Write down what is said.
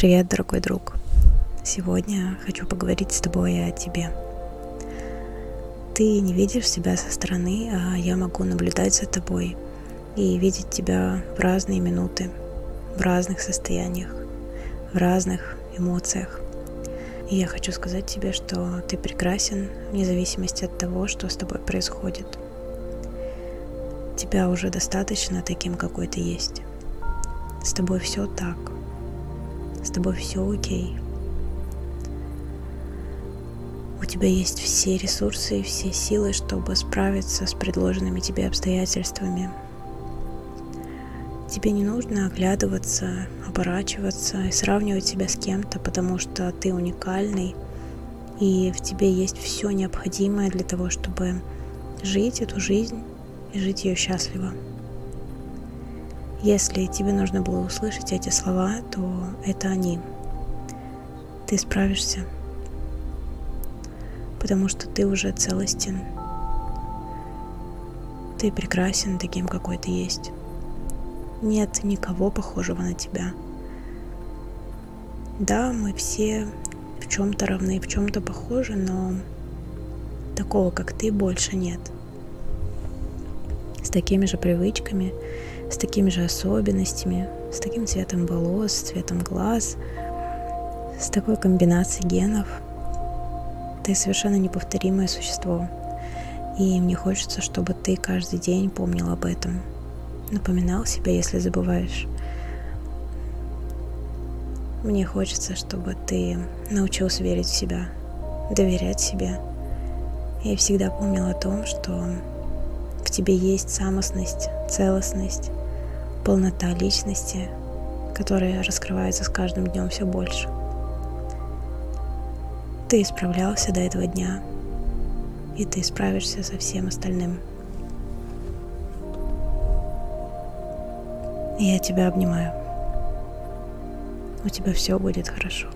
Привет, дорогой друг. Сегодня хочу поговорить с тобой о тебе. Ты не видишь себя со стороны, а я могу наблюдать за тобой и видеть тебя в разные минуты, в разных состояниях, в разных эмоциях. И я хочу сказать тебе, что ты прекрасен вне зависимости от того, что с тобой происходит. Тебя уже достаточно таким, какой ты есть. С тобой все так – с тобой все окей. У тебя есть все ресурсы и все силы, чтобы справиться с предложенными тебе обстоятельствами. Тебе не нужно оглядываться, оборачиваться и сравнивать себя с кем-то, потому что ты уникальный, и в тебе есть все необходимое для того, чтобы жить эту жизнь и жить ее счастливо. Если тебе нужно было услышать эти слова, то это они. Ты справишься, потому что ты уже целостен. Ты прекрасен таким, какой ты есть. Нет никого похожего на тебя. Да, мы все в чем-то равны, в чем-то похожи, но такого, как ты, больше нет. С такими же привычками, с такими же особенностями, с таким цветом волос, цветом глаз, с такой комбинацией генов. Ты совершенно неповторимое существо. И мне хочется, чтобы ты каждый день помнил об этом. Напоминал себя, если забываешь. Мне хочется, чтобы ты научился верить в себя, доверять себе. И всегда помнил о том, что в тебе есть самостность, целостность, полнота личности, которая раскрывается с каждым днем все больше. Ты справлялся до этого дня, и ты справишься со всем остальным. Я тебя обнимаю. У тебя все будет хорошо.